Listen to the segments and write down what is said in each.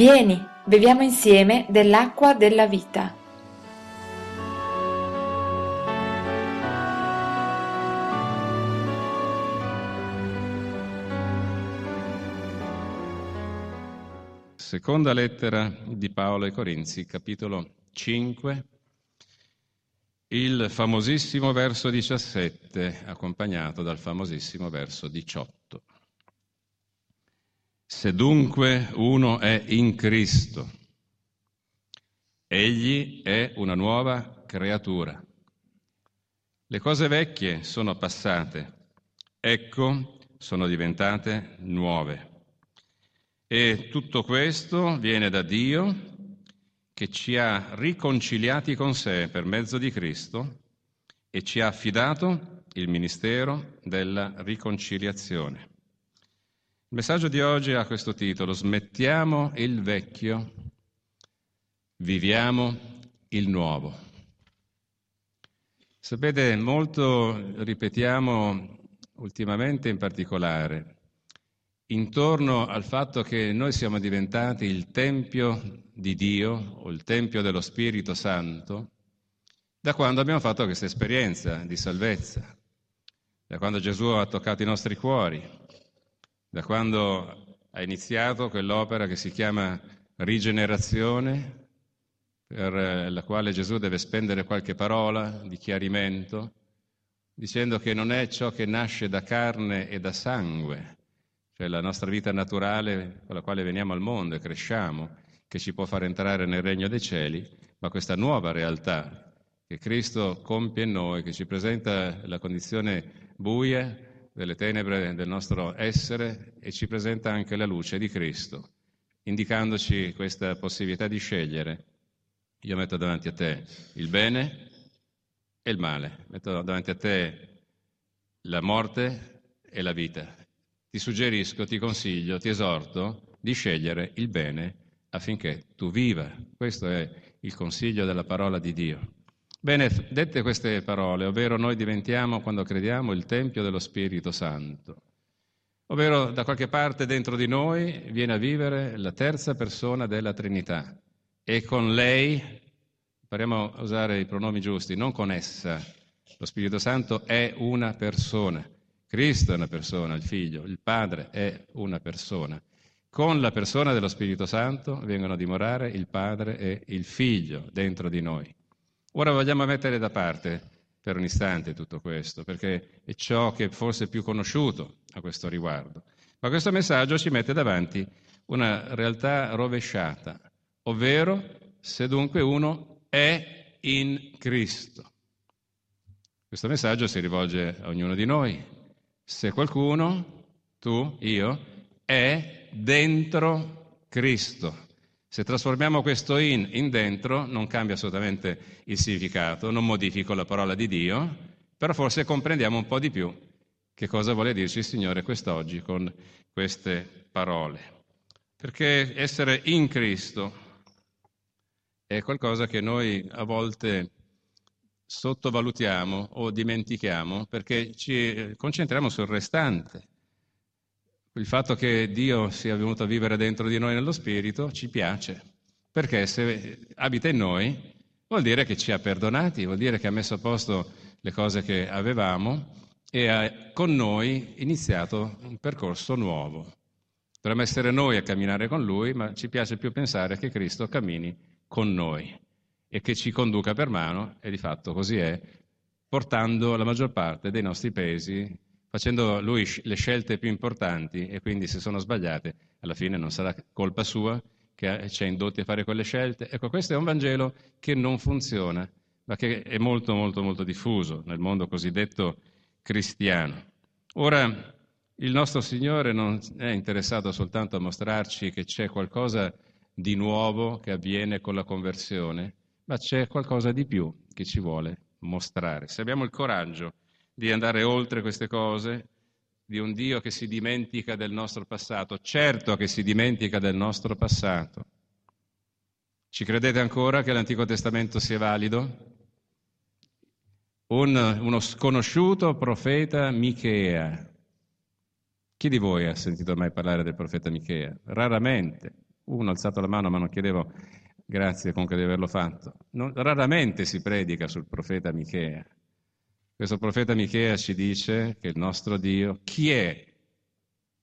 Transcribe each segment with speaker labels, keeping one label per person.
Speaker 1: Vieni, beviamo insieme dell'acqua della vita.
Speaker 2: Seconda lettera di Paolo ai Corinzi, capitolo 5, il famosissimo verso 17, accompagnato dal famosissimo verso 18. Se dunque uno è in Cristo, egli è una nuova creatura. Le cose vecchie sono passate, ecco sono diventate nuove. E tutto questo viene da Dio che ci ha riconciliati con sé per mezzo di Cristo e ci ha affidato il ministero della riconciliazione. Il messaggio di oggi ha questo titolo, Smettiamo il vecchio, viviamo il nuovo. Sapete, molto ripetiamo ultimamente in particolare, intorno al fatto che noi siamo diventati il Tempio di Dio o il Tempio dello Spirito Santo, da quando abbiamo fatto questa esperienza di salvezza, da quando Gesù ha toccato i nostri cuori, da quando ha iniziato quell'opera che si chiama rigenerazione, per la quale Gesù deve spendere qualche parola di chiarimento, dicendo che non è ciò che nasce da carne e da sangue, cioè la nostra vita naturale con la quale veniamo al mondo e cresciamo, che ci può far entrare nel regno dei cieli, ma questa nuova realtà che Cristo compie in noi, che ci presenta la condizione buia, delle tenebre del nostro essere e ci presenta anche la luce di Cristo, indicandoci questa possibilità di scegliere. Io metto davanti a te il bene e il male, metto davanti a te la morte e la vita. Ti suggerisco, ti consiglio, ti esorto di scegliere il bene affinché tu viva. Questo è il consiglio della parola di Dio. Bene, dette queste parole, ovvero noi diventiamo, quando crediamo, il Tempio dello Spirito Santo, ovvero da qualche parte dentro di noi viene a vivere la terza persona della Trinità e con lei, impariamo a usare i pronomi giusti, non con essa, lo Spirito Santo è una persona, Cristo è una persona, il Figlio, il Padre è una persona. Con la persona dello Spirito Santo vengono a dimorare il Padre e il Figlio dentro di noi. Ora vogliamo mettere da parte per un istante tutto questo, perché è ciò che forse è più conosciuto a questo riguardo. Ma questo messaggio ci mette davanti una realtà rovesciata, ovvero se dunque uno è in Cristo. Questo messaggio si rivolge a ognuno di noi. Se qualcuno, tu, io, è dentro Cristo. Se trasformiamo questo in in dentro non cambia assolutamente il significato, non modifico la parola di Dio, però forse comprendiamo un po' di più che cosa vuole dirci il Signore quest'oggi con queste parole. Perché essere in Cristo è qualcosa che noi a volte sottovalutiamo o dimentichiamo perché ci concentriamo sul restante il fatto che Dio sia venuto a vivere dentro di noi nello Spirito ci piace, perché se abita in noi vuol dire che ci ha perdonati, vuol dire che ha messo a posto le cose che avevamo e ha con noi iniziato un percorso nuovo. Dovremmo essere noi a camminare con Lui, ma ci piace più pensare che Cristo cammini con noi e che ci conduca per mano, e di fatto così è, portando la maggior parte dei nostri pesi facendo lui le scelte più importanti e quindi se sono sbagliate alla fine non sarà colpa sua che ci ha indotti a fare quelle scelte. Ecco, questo è un Vangelo che non funziona, ma che è molto molto molto diffuso nel mondo cosiddetto cristiano. Ora, il nostro Signore non è interessato soltanto a mostrarci che c'è qualcosa di nuovo che avviene con la conversione, ma c'è qualcosa di più che ci vuole mostrare. Se abbiamo il coraggio di andare oltre queste cose, di un Dio che si dimentica del nostro passato. Certo che si dimentica del nostro passato. Ci credete ancora che l'Antico Testamento sia valido? Un, uno sconosciuto profeta Michea. Chi di voi ha sentito mai parlare del profeta Michea? Raramente. uno ha alzato la mano ma non chiedevo grazie comunque di averlo fatto. Non, raramente si predica sul profeta Michea. Questo profeta Michea ci dice che il nostro Dio, chi è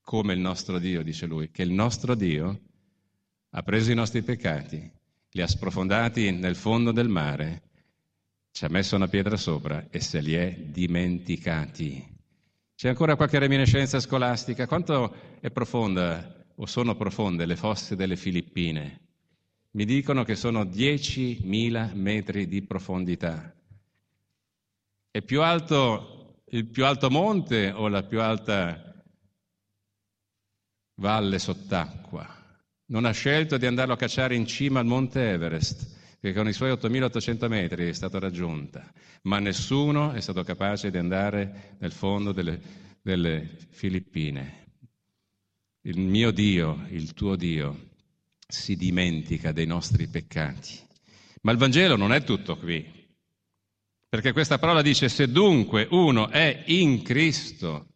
Speaker 2: come il nostro Dio, dice lui, che il nostro Dio ha preso i nostri peccati, li ha sprofondati nel fondo del mare, ci ha messo una pietra sopra e se li è dimenticati. C'è ancora qualche reminiscenza scolastica? Quanto è profonda o sono profonde le fosse delle Filippine? Mi dicono che sono 10.000 metri di profondità. È più alto il più alto monte o la più alta valle sott'acqua? Non ha scelto di andarlo a cacciare in cima al monte Everest, che con i suoi 8.800 metri è stata raggiunta, ma nessuno è stato capace di andare nel fondo delle, delle Filippine. Il mio Dio, il tuo Dio, si dimentica dei nostri peccati. Ma il Vangelo non è tutto qui, perché questa parola dice se dunque uno è in Cristo,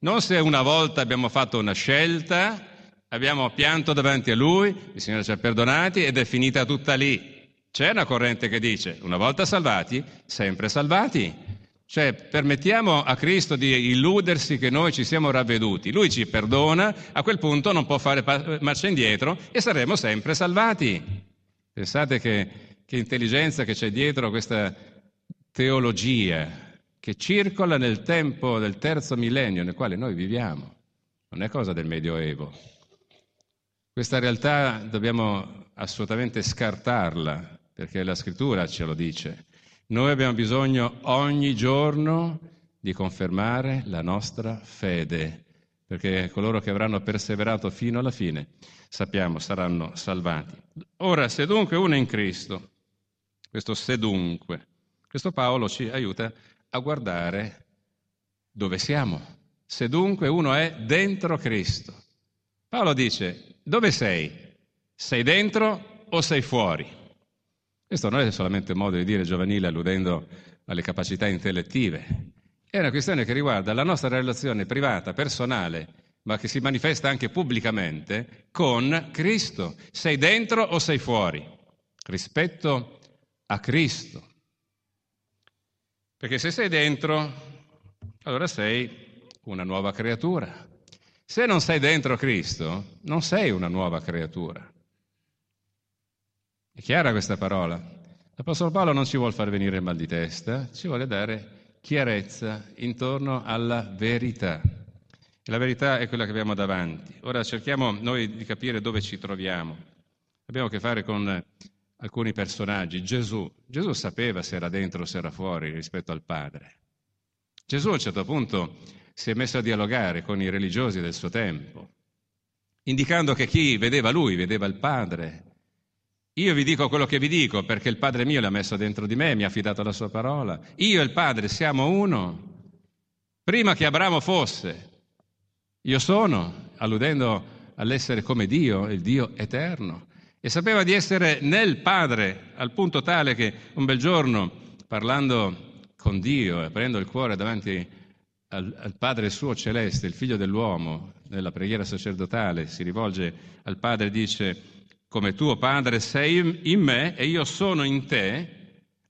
Speaker 2: non se una volta abbiamo fatto una scelta, abbiamo pianto davanti a Lui, il Signore ci ha perdonati ed è finita tutta lì. C'è una corrente che dice una volta salvati, sempre salvati. Cioè permettiamo a Cristo di illudersi che noi ci siamo ravveduti, Lui ci perdona, a quel punto non può fare marcia indietro e saremo sempre salvati. Pensate che, che intelligenza che c'è dietro questa teologia che circola nel tempo del terzo millennio nel quale noi viviamo, non è cosa del Medioevo. Questa realtà dobbiamo assolutamente scartarla, perché la scrittura ce lo dice. Noi abbiamo bisogno ogni giorno di confermare la nostra fede, perché coloro che avranno perseverato fino alla fine, sappiamo, saranno salvati. Ora, se dunque uno è in Cristo, questo se dunque, questo Paolo ci aiuta a guardare dove siamo. Se dunque uno è dentro Cristo. Paolo dice, dove sei? Sei dentro o sei fuori? Questo non è solamente un modo di dire giovanile alludendo alle capacità intellettive, è una questione che riguarda la nostra relazione privata, personale, ma che si manifesta anche pubblicamente con Cristo. Sei dentro o sei fuori? Rispetto a Cristo. Perché se sei dentro, allora sei una nuova creatura. Se non sei dentro Cristo, non sei una nuova creatura. È chiara questa parola? L'Apostolo Paolo non ci vuole far venire mal di testa, ci vuole dare chiarezza intorno alla verità. E la verità è quella che abbiamo davanti. Ora cerchiamo noi di capire dove ci troviamo. Abbiamo a che fare con alcuni personaggi. Gesù. Gesù sapeva se era dentro o se era fuori rispetto al Padre. Gesù a un certo punto si è messo a dialogare con i religiosi del suo tempo, indicando che chi vedeva lui vedeva il Padre io vi dico quello che vi dico perché il Padre mio l'ha messo dentro di me, mi ha affidato la sua parola. Io e il Padre siamo uno. Prima che Abramo fosse, io sono, alludendo all'essere come Dio, il Dio eterno. E sapeva di essere nel Padre, al punto tale che un bel giorno, parlando con Dio e aprendo il cuore davanti al, al Padre suo celeste, il figlio dell'uomo, nella preghiera sacerdotale, si rivolge al Padre e dice come tuo Padre sei in me e io sono in te,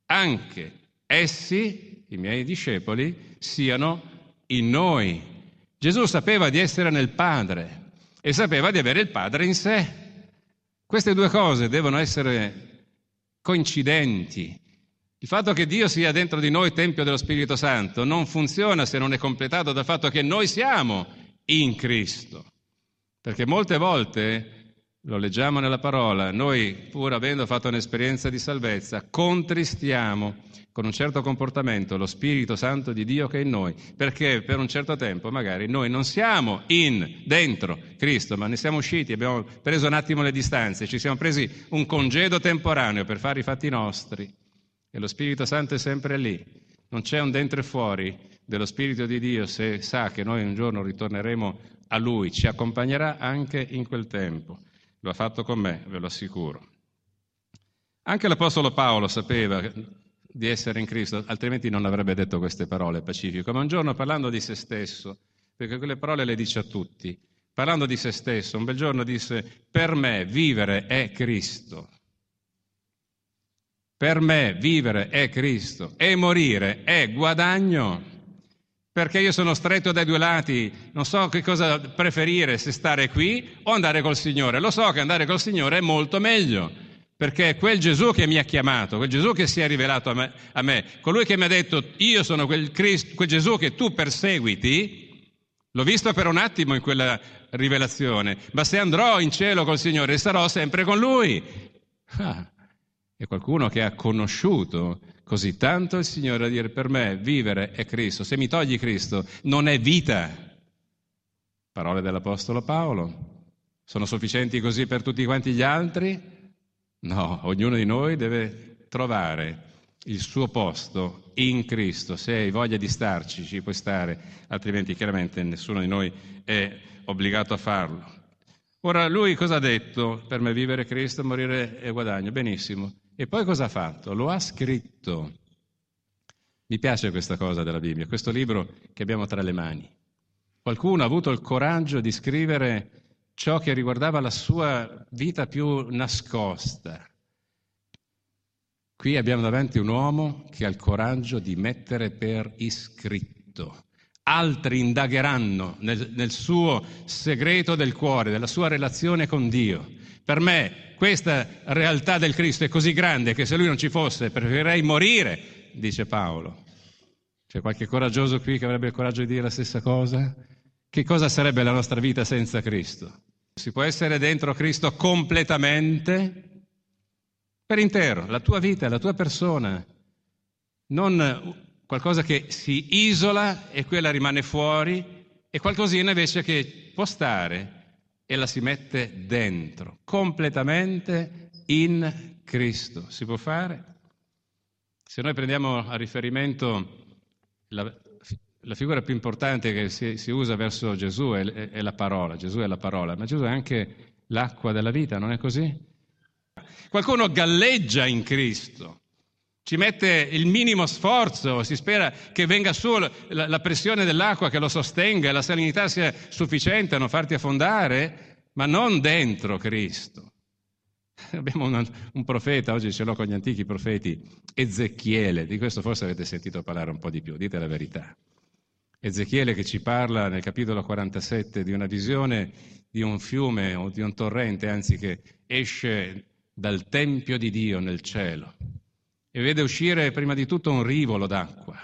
Speaker 2: anche essi, i miei discepoli, siano in noi. Gesù sapeva di essere nel Padre e sapeva di avere il Padre in sé. Queste due cose devono essere coincidenti. Il fatto che Dio sia dentro di noi Tempio dello Spirito Santo non funziona se non è completato dal fatto che noi siamo in Cristo. Perché molte volte lo leggiamo nella parola, noi pur avendo fatto un'esperienza di salvezza, contristiamo con un certo comportamento lo Spirito Santo di Dio che è in noi, perché per un certo tempo magari noi non siamo in, dentro Cristo, ma ne siamo usciti, abbiamo preso un attimo le distanze, ci siamo presi un congedo temporaneo per fare i fatti nostri. E lo Spirito Santo è sempre lì, non c'è un dentro e fuori dello Spirito di Dio se sa che noi un giorno ritorneremo a Lui, ci accompagnerà anche in quel tempo. Lo ha fatto con me, ve lo assicuro. Anche l'Apostolo Paolo sapeva di essere in Cristo, altrimenti non avrebbe detto queste parole pacifiche. Ma un giorno parlando di se stesso, perché quelle parole le dice a tutti, parlando di se stesso, un bel giorno disse, per me vivere è Cristo. Per me vivere è Cristo e morire è guadagno, perché io sono stretto dai due lati, non so che cosa preferire, se stare qui o andare col Signore. Lo so che andare col Signore è molto meglio, perché quel Gesù che mi ha chiamato, quel Gesù che si è rivelato a me, a me colui che mi ha detto io sono quel, Cristo, quel Gesù che tu perseguiti, l'ho visto per un attimo in quella rivelazione, ma se andrò in cielo col Signore sarò sempre con Lui. Ah, è qualcuno che ha conosciuto così tanto il Signore a dire per me vivere è Cristo, se mi togli Cristo non è vita. Parole dell'Apostolo Paolo. Sono sufficienti così per tutti quanti gli altri? No, ognuno di noi deve trovare il suo posto in Cristo. Se hai voglia di starci, ci puoi stare, altrimenti chiaramente nessuno di noi è obbligato a farlo. Ora lui cosa ha detto? Per me vivere Cristo, morire è guadagno. Benissimo. E poi cosa ha fatto? Lo ha scritto. Mi piace questa cosa della Bibbia, questo libro che abbiamo tra le mani. Qualcuno ha avuto il coraggio di scrivere ciò che riguardava la sua vita più nascosta. Qui abbiamo davanti un uomo che ha il coraggio di mettere per iscritto. Altri indagheranno nel, nel suo segreto del cuore, della sua relazione con Dio. Per me questa realtà del Cristo è così grande che se lui non ci fosse preferirei morire, dice Paolo. C'è qualche coraggioso qui che avrebbe il coraggio di dire la stessa cosa? Che cosa sarebbe la nostra vita senza Cristo? Si può essere dentro Cristo completamente, per intero, la tua vita, la tua persona, non qualcosa che si isola e quella rimane fuori, e qualcosina invece che può stare e la si mette dentro, completamente in Cristo. Si può fare? Se noi prendiamo a riferimento la, la figura più importante che si, si usa verso Gesù è, è, è la parola, Gesù è la parola, ma Gesù è anche l'acqua della vita, non è così? Qualcuno galleggia in Cristo, ci mette il minimo sforzo, si spera che venga su la, la pressione dell'acqua che lo sostenga e la salinità sia sufficiente a non farti affondare, ma non dentro Cristo. Abbiamo un, un, profeta, oggi ce l'ho con gli antichi profeti, Ezechiele, di questo forse avete sentito parlare un po' di più, dite la verità. Ezechiele che ci parla nel capitolo 47 di una visione di un fiume o di un torrente, anzi che esce dal Tempio di Dio nel cielo e vede uscire prima di tutto un rivolo d'acqua,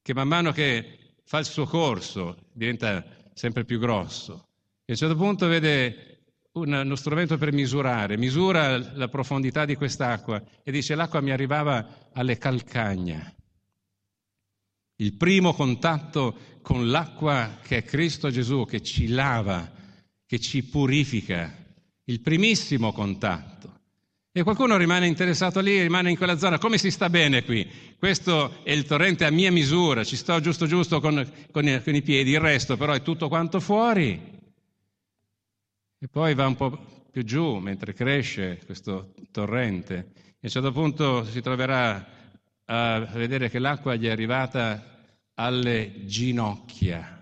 Speaker 2: che man mano che fa il suo corso diventa sempre più grosso. E a un certo punto vede un, uno strumento per misurare, misura la profondità di quest'acqua e dice l'acqua mi arrivava alle calcagna. Il primo contatto con l'acqua che è Cristo Gesù, che ci lava, che ci purifica, il primissimo contatto. E qualcuno rimane interessato lì, rimane in quella zona. Come si sta bene qui? Questo è il torrente a mia misura, ci sto giusto giusto con, con, i, con i piedi, il resto però è tutto quanto fuori. E poi va un po' più giù mentre cresce questo torrente. E a un certo punto si troverà a vedere che l'acqua gli è arrivata alle ginocchia.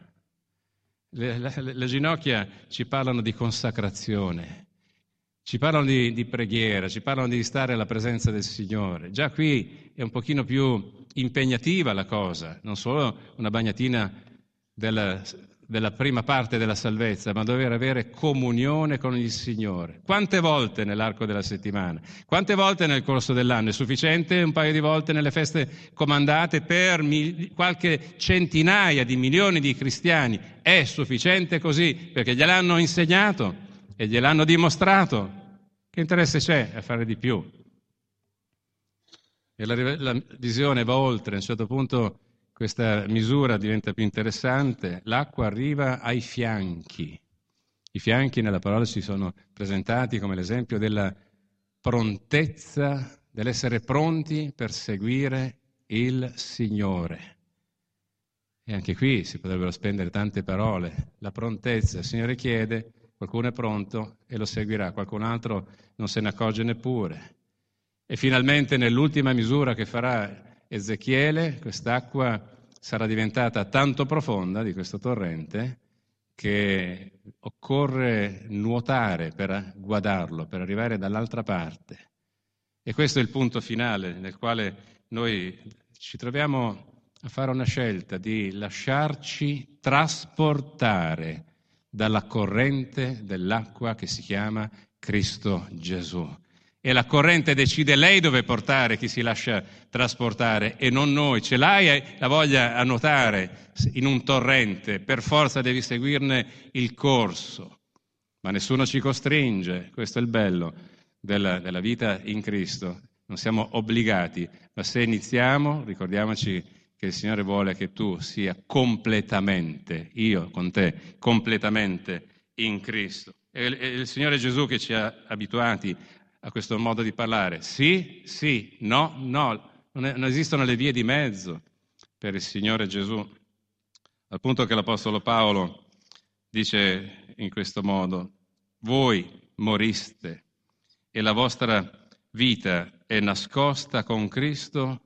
Speaker 2: Le, le, le ginocchia ci parlano di consacrazione ci parlano di, di, preghiera, ci parlano di stare alla presenza del Signore. Già qui è un pochino più impegnativa la cosa, non solo una bagnatina della, della prima parte della salvezza, ma dover avere comunione con il Signore. Quante volte nell'arco della settimana? Quante volte nel corso dell'anno? È sufficiente un paio di volte nelle feste comandate per mil- qualche centinaia di milioni di cristiani? È sufficiente così perché gliel'hanno insegnato e gliel'hanno dimostrato. Che interesse c'è a fare di più? E la, la visione va oltre, a un certo punto questa misura diventa più interessante, l'acqua arriva ai fianchi. I fianchi nella parola ci sono presentati come l'esempio della prontezza, dell'essere pronti per seguire il Signore. E anche qui si potrebbero spendere tante parole. La prontezza, il Signore chiede, qualcuno è pronto e lo seguirà, qualcun altro non se ne accorge neppure. E finalmente nell'ultima misura che farà Ezechiele, quest'acqua sarà diventata tanto profonda di questo torrente che occorre nuotare per guadarlo, per arrivare dall'altra parte. E questo è il punto finale nel quale noi ci troviamo a fare una scelta di lasciarci trasportare dalla corrente dell'acqua che si chiama Cristo Gesù. E la corrente decide lei dove portare chi si lascia trasportare e non noi. Ce l'hai la voglia a nuotare in un torrente, per forza devi seguirne il corso. Ma nessuno ci costringe, questo è il bello della, della vita in Cristo. Non siamo obbligati, ma se iniziamo, ricordiamoci che il Signore vuole che tu sia completamente, io con te, completamente in Cristo. È il Signore Gesù che ci ha abituati a questo modo di parlare. Sì, sì, no, no, non, è, non esistono le vie di mezzo per il Signore Gesù. Al punto che l'Apostolo Paolo dice in questo modo, voi moriste e la vostra vita è nascosta con Cristo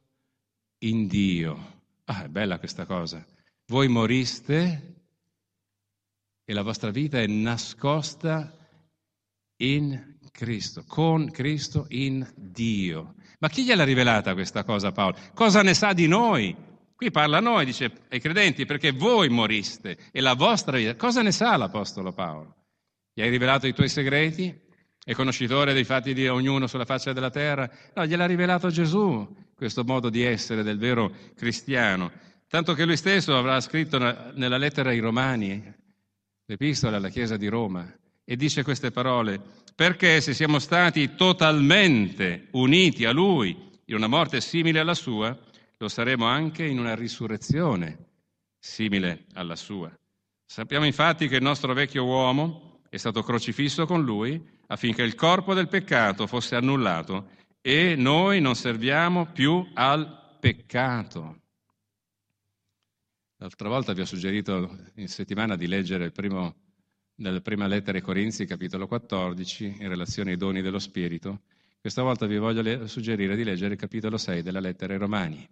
Speaker 2: in Dio. Ah, è bella questa cosa. Voi moriste e la vostra vita è nascosta in Cristo, con Cristo in Dio. Ma chi gliel'ha rivelata questa cosa Paolo? Cosa ne sa di noi? Qui parla a noi, dice ai credenti, perché voi moriste e la vostra vita. Cosa ne sa l'Apostolo Paolo? Gli hai rivelato i tuoi segreti? È conoscitore dei fatti di ognuno sulla faccia della terra? No, gliel'ha rivelato Gesù, questo modo di essere del vero cristiano. Tanto che lui stesso avrà scritto nella lettera ai Romani, l'epistola alla Chiesa di Roma, e dice queste parole, perché se siamo stati totalmente uniti a Lui in una morte simile alla sua, lo saremo anche in una risurrezione simile alla sua. Sappiamo infatti che il nostro vecchio uomo è stato crocifisso con Lui affinché il corpo del peccato fosse annullato e noi non serviamo più al peccato. L'altra volta vi ho suggerito in settimana di leggere primo nella prima lettera ai Corinzi, capitolo 14, in relazione ai doni dello Spirito. Questa volta vi voglio suggerire di leggere il capitolo 6 della lettera ai Romani,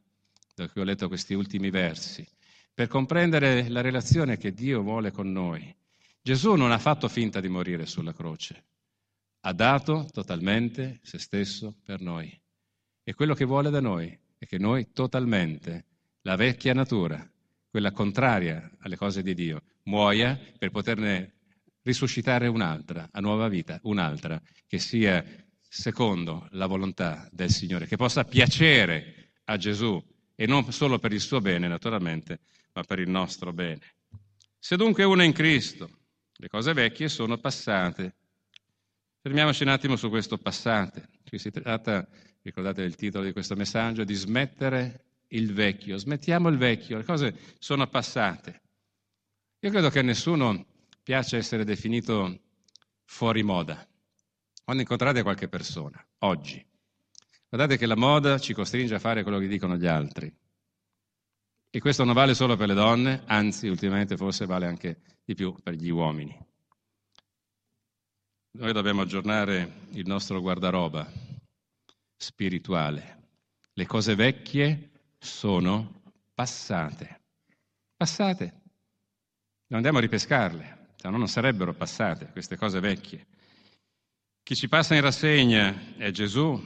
Speaker 2: da cui ho letto questi ultimi versi, per comprendere la relazione che Dio vuole con noi. Gesù non ha fatto finta di morire sulla croce, ha dato totalmente se stesso per noi. E quello che vuole da noi è che noi totalmente, la vecchia natura, quella contraria alle cose di Dio, muoia per poterne risuscitare un'altra, a nuova vita, un'altra, che sia secondo la volontà del Signore, che possa piacere a Gesù e non solo per il suo bene, naturalmente, ma per il nostro bene. Se dunque uno è in Cristo, le cose vecchie sono passate. Fermiamoci un attimo su questo passate. Qui si tratta, ricordate il titolo di questo messaggio, di smettere il vecchio. Smettiamo il vecchio, le cose sono passate. Io credo che nessuno piace essere definito fuori moda. Quando incontrate qualche persona, oggi, guardate che la moda ci costringe a fare quello che dicono gli altri. E questo non vale solo per le donne, anzi ultimamente forse vale anche di più per gli uomini. Noi dobbiamo aggiornare il nostro guardaroba spirituale. Le cose vecchie sono passate. Passate. Non andiamo a ripescarle se no non sarebbero passate queste cose vecchie. Chi ci passa in rassegna è Gesù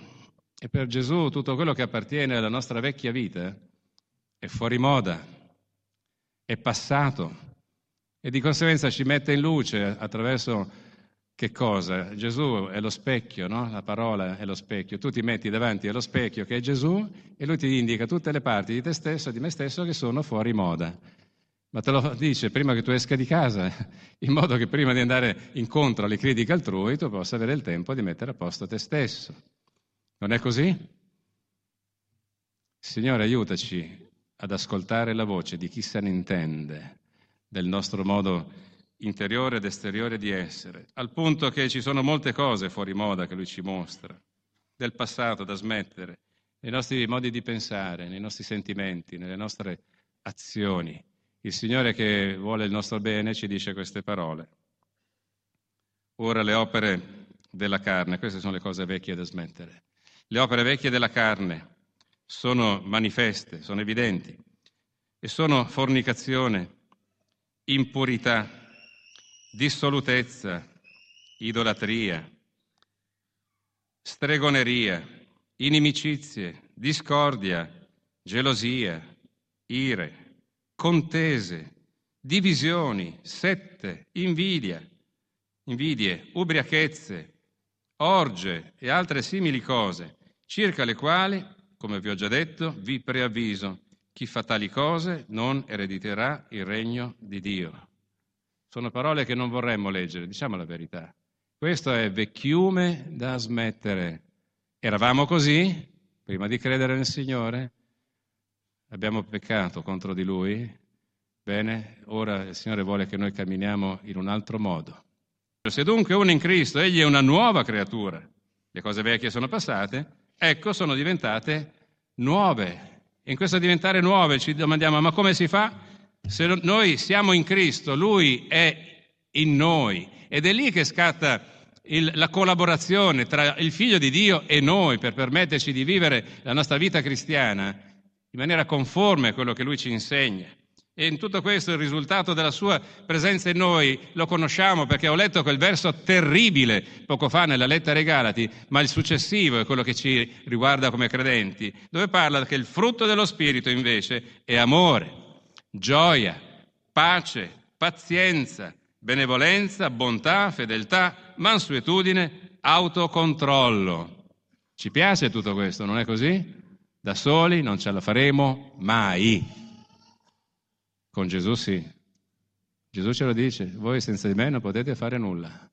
Speaker 2: e per Gesù tutto quello che appartiene alla nostra vecchia vita è fuori moda, è passato e di conseguenza ci mette in luce attraverso che cosa? Gesù è lo specchio, no? La parola è lo specchio. Tu ti metti davanti allo specchio che è Gesù e lui ti indica tutte le parti di te stesso e di me stesso che sono fuori moda ma te lo dice prima che tu esca di casa, in modo che prima di andare incontro alle critiche altrui tu possa avere il tempo di mettere a posto te stesso. Non è così? Signore, aiutaci ad ascoltare la voce di chi se ne intende del nostro modo interiore ed esteriore di essere, al punto che ci sono molte cose fuori moda che lui ci mostra, del passato da smettere, nei nostri modi di pensare, nei nostri sentimenti, nelle nostre azioni. Il Signore che vuole il nostro bene ci dice queste parole. Ora le opere della carne, queste sono le cose vecchie da smettere. Le opere vecchie della carne sono manifeste, sono evidenti e sono fornicazione, impurità, dissolutezza, idolatria, stregoneria, inimicizie, discordia, gelosia, ire, contese, divisioni, sette, invidia, invidie, ubriachezze, orge e altre simili cose, circa le quali, come vi ho già detto, vi preavviso, chi fa tali cose non erediterà il regno di Dio. Sono parole che non vorremmo leggere, diciamo la verità. Questo è vecchiume da smettere. Eravamo così prima di credere nel Signore? Abbiamo peccato contro di Lui? Bene, ora il Signore vuole che noi camminiamo in un altro modo. Se dunque uno in Cristo, egli è una nuova creatura. Le cose vecchie sono passate, ecco, sono diventate nuove. In questo diventare nuove ci domandiamo, ma come si fa? Se noi siamo in Cristo, Lui è in noi. Ed è lì che scatta il, la collaborazione tra il Figlio di Dio e noi per permetterci di vivere la nostra vita cristiana in maniera conforme a quello che lui ci insegna. E in tutto questo il risultato della sua presenza in noi lo conosciamo perché ho letto quel verso terribile poco fa nella lettera ai Galati, ma il successivo è quello che ci riguarda come credenti, dove parla che il frutto dello Spirito invece è amore, gioia, pace, pazienza, benevolenza, bontà, fedeltà, mansuetudine, autocontrollo. Ci piace tutto questo, non è così? Da soli non ce la faremo mai. Con Gesù sì. Gesù ce lo dice, voi senza di me non potete fare nulla.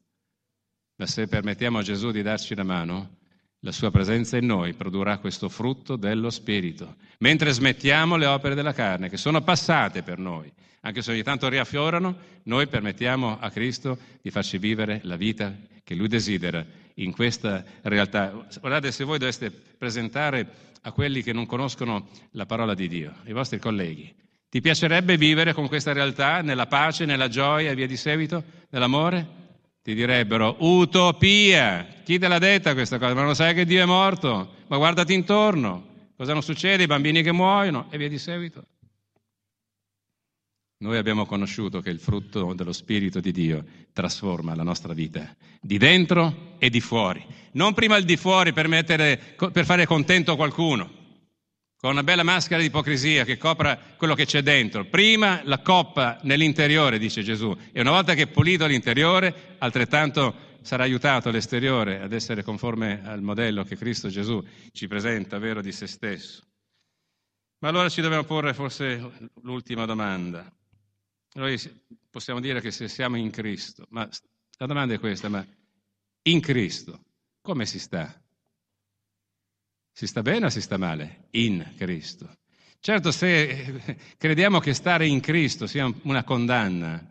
Speaker 2: Ma se permettiamo a Gesù di darci la mano, la sua presenza in noi produrrà questo frutto dello Spirito, mentre smettiamo le opere della carne, che sono passate per noi. Anche se ogni tanto riaffiorano, noi permettiamo a Cristo di farci vivere la vita che Lui desidera in questa realtà. Guardate, se voi doveste presentare a quelli che non conoscono la parola di Dio, i vostri colleghi. Ti piacerebbe vivere con questa realtà, nella pace, nella gioia e via di seguito, nell'amore? Ti direbbero utopia. Chi te l'ha detta questa cosa? Ma non sai che Dio è morto? Ma guardati intorno. Cosa non succede? I bambini che muoiono e via di seguito. Noi abbiamo conosciuto che il frutto dello Spirito di Dio trasforma la nostra vita, di dentro e di fuori. Non prima il di fuori per, mettere, per fare contento qualcuno, con una bella maschera di ipocrisia che copra quello che c'è dentro. Prima la coppa nell'interiore, dice Gesù, e una volta che è pulito l'interiore, altrettanto sarà aiutato l'esteriore ad essere conforme al modello che Cristo Gesù ci presenta, vero, di se stesso. Ma allora ci dobbiamo porre forse l'ultima domanda. Noi possiamo dire che se siamo in Cristo, ma la domanda è questa, ma in Cristo come si sta? Si sta bene o si sta male? In Cristo. Certo, se crediamo che stare in Cristo sia una condanna,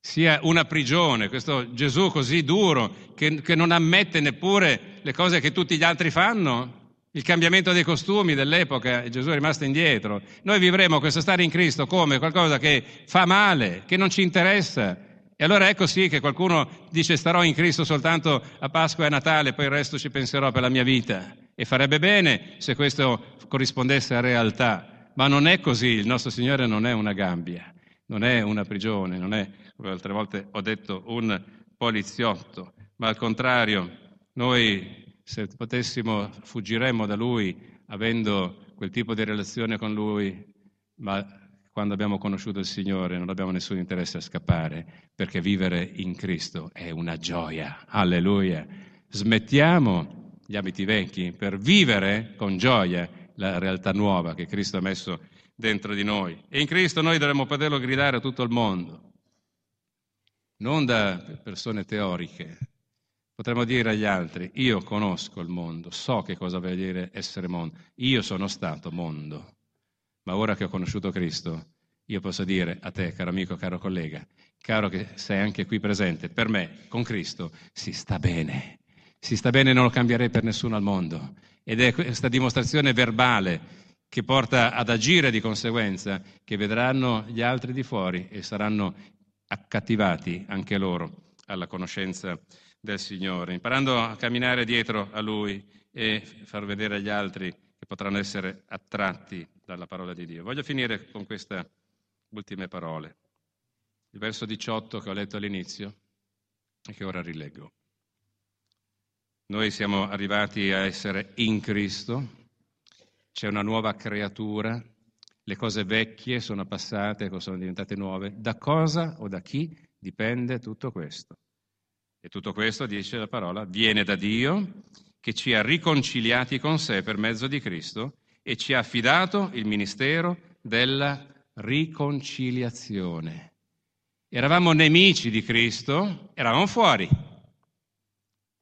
Speaker 2: sia una prigione, questo Gesù così duro che, che non ammette neppure le cose che tutti gli altri fanno, il cambiamento dei costumi dell'epoca, Gesù è rimasto indietro. Noi vivremo questo stare in Cristo come qualcosa che fa male, che non ci interessa. E allora ecco sì che qualcuno dice starò in Cristo soltanto a Pasqua e a Natale, poi il resto ci penserò per la mia vita. E farebbe bene se questo corrispondesse a realtà. Ma non è così, il nostro Signore non è una gabbia, non è una prigione, non è, come altre volte ho detto, un poliziotto, ma al contrario, noi se potessimo fuggiremmo da Lui avendo quel tipo di relazione con Lui, ma quando abbiamo conosciuto il Signore non abbiamo nessun interesse a scappare, perché vivere in Cristo è una gioia. Alleluia. Smettiamo gli abiti vecchi per vivere con gioia la realtà nuova che Cristo ha messo dentro di noi. E in Cristo noi dovremmo poterlo gridare a tutto il mondo, non da persone teoriche, Potremmo dire agli altri, io conosco il mondo, so che cosa vuol dire essere mondo, io sono stato mondo, ma ora che ho conosciuto Cristo, io posso dire a te, caro amico, caro collega, caro che sei anche qui presente, per me, con Cristo, si sta bene, si sta bene non lo cambierei per nessuno al mondo. Ed è questa dimostrazione verbale che porta ad agire di conseguenza, che vedranno gli altri di fuori e saranno accattivati anche loro alla conoscenza del Signore, imparando a camminare dietro a Lui e far vedere agli altri che potranno essere attratti dalla parola di Dio. Voglio finire con queste ultime parole. il verso 18 che ho letto all'inizio e che ora rileggo. Noi siamo arrivati a essere in Cristo, c'è una nuova creatura, le cose vecchie sono passate, sono diventate nuove. Da cosa o da chi dipende tutto questo? E tutto questo, dice la parola, viene da Dio che ci ha riconciliati con sé per mezzo di Cristo e ci ha affidato il ministero della riconciliazione. Eravamo nemici di Cristo, eravamo fuori.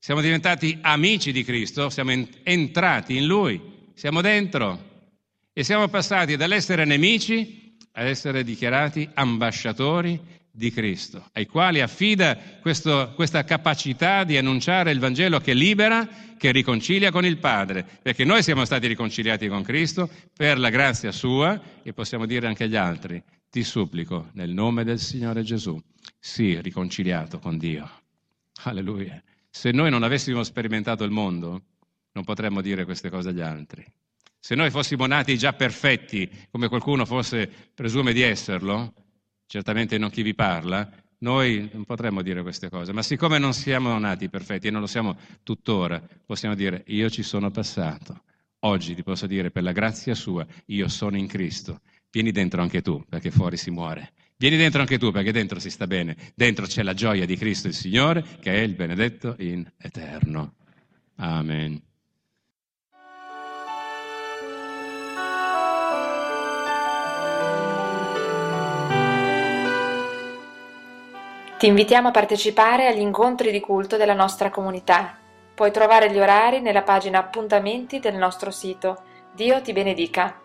Speaker 2: Siamo diventati amici di Cristo, siamo entrati in Lui siamo dentro e siamo passati dall'essere nemici ad essere dichiarati ambasciatori di Cristo, ai quali affida questo, questa capacità di annunciare il Vangelo che libera, che riconcilia con il Padre, perché noi siamo stati riconciliati con Cristo per la grazia sua e possiamo dire anche agli altri, ti supplico nel nome del Signore Gesù, sii riconciliato con Dio. Alleluia. Se noi non avessimo sperimentato il mondo, non potremmo dire queste cose agli altri. Se noi fossimo nati già perfetti, come qualcuno forse presume di esserlo, certamente non chi vi parla, noi non potremmo dire queste cose, ma siccome non siamo nati perfetti e non lo siamo tuttora, possiamo dire io ci sono passato. Oggi ti posso dire per la grazia sua, io sono in Cristo. Vieni dentro anche tu, perché fuori si muore. Vieni dentro anche tu, perché dentro si sta bene. Dentro c'è la gioia di Cristo il Signore, che è il benedetto in eterno. Amen.
Speaker 1: Ti invitiamo a partecipare agli incontri di culto della nostra comunità. Puoi trovare gli orari nella pagina appuntamenti del nostro sito. Dio ti benedica.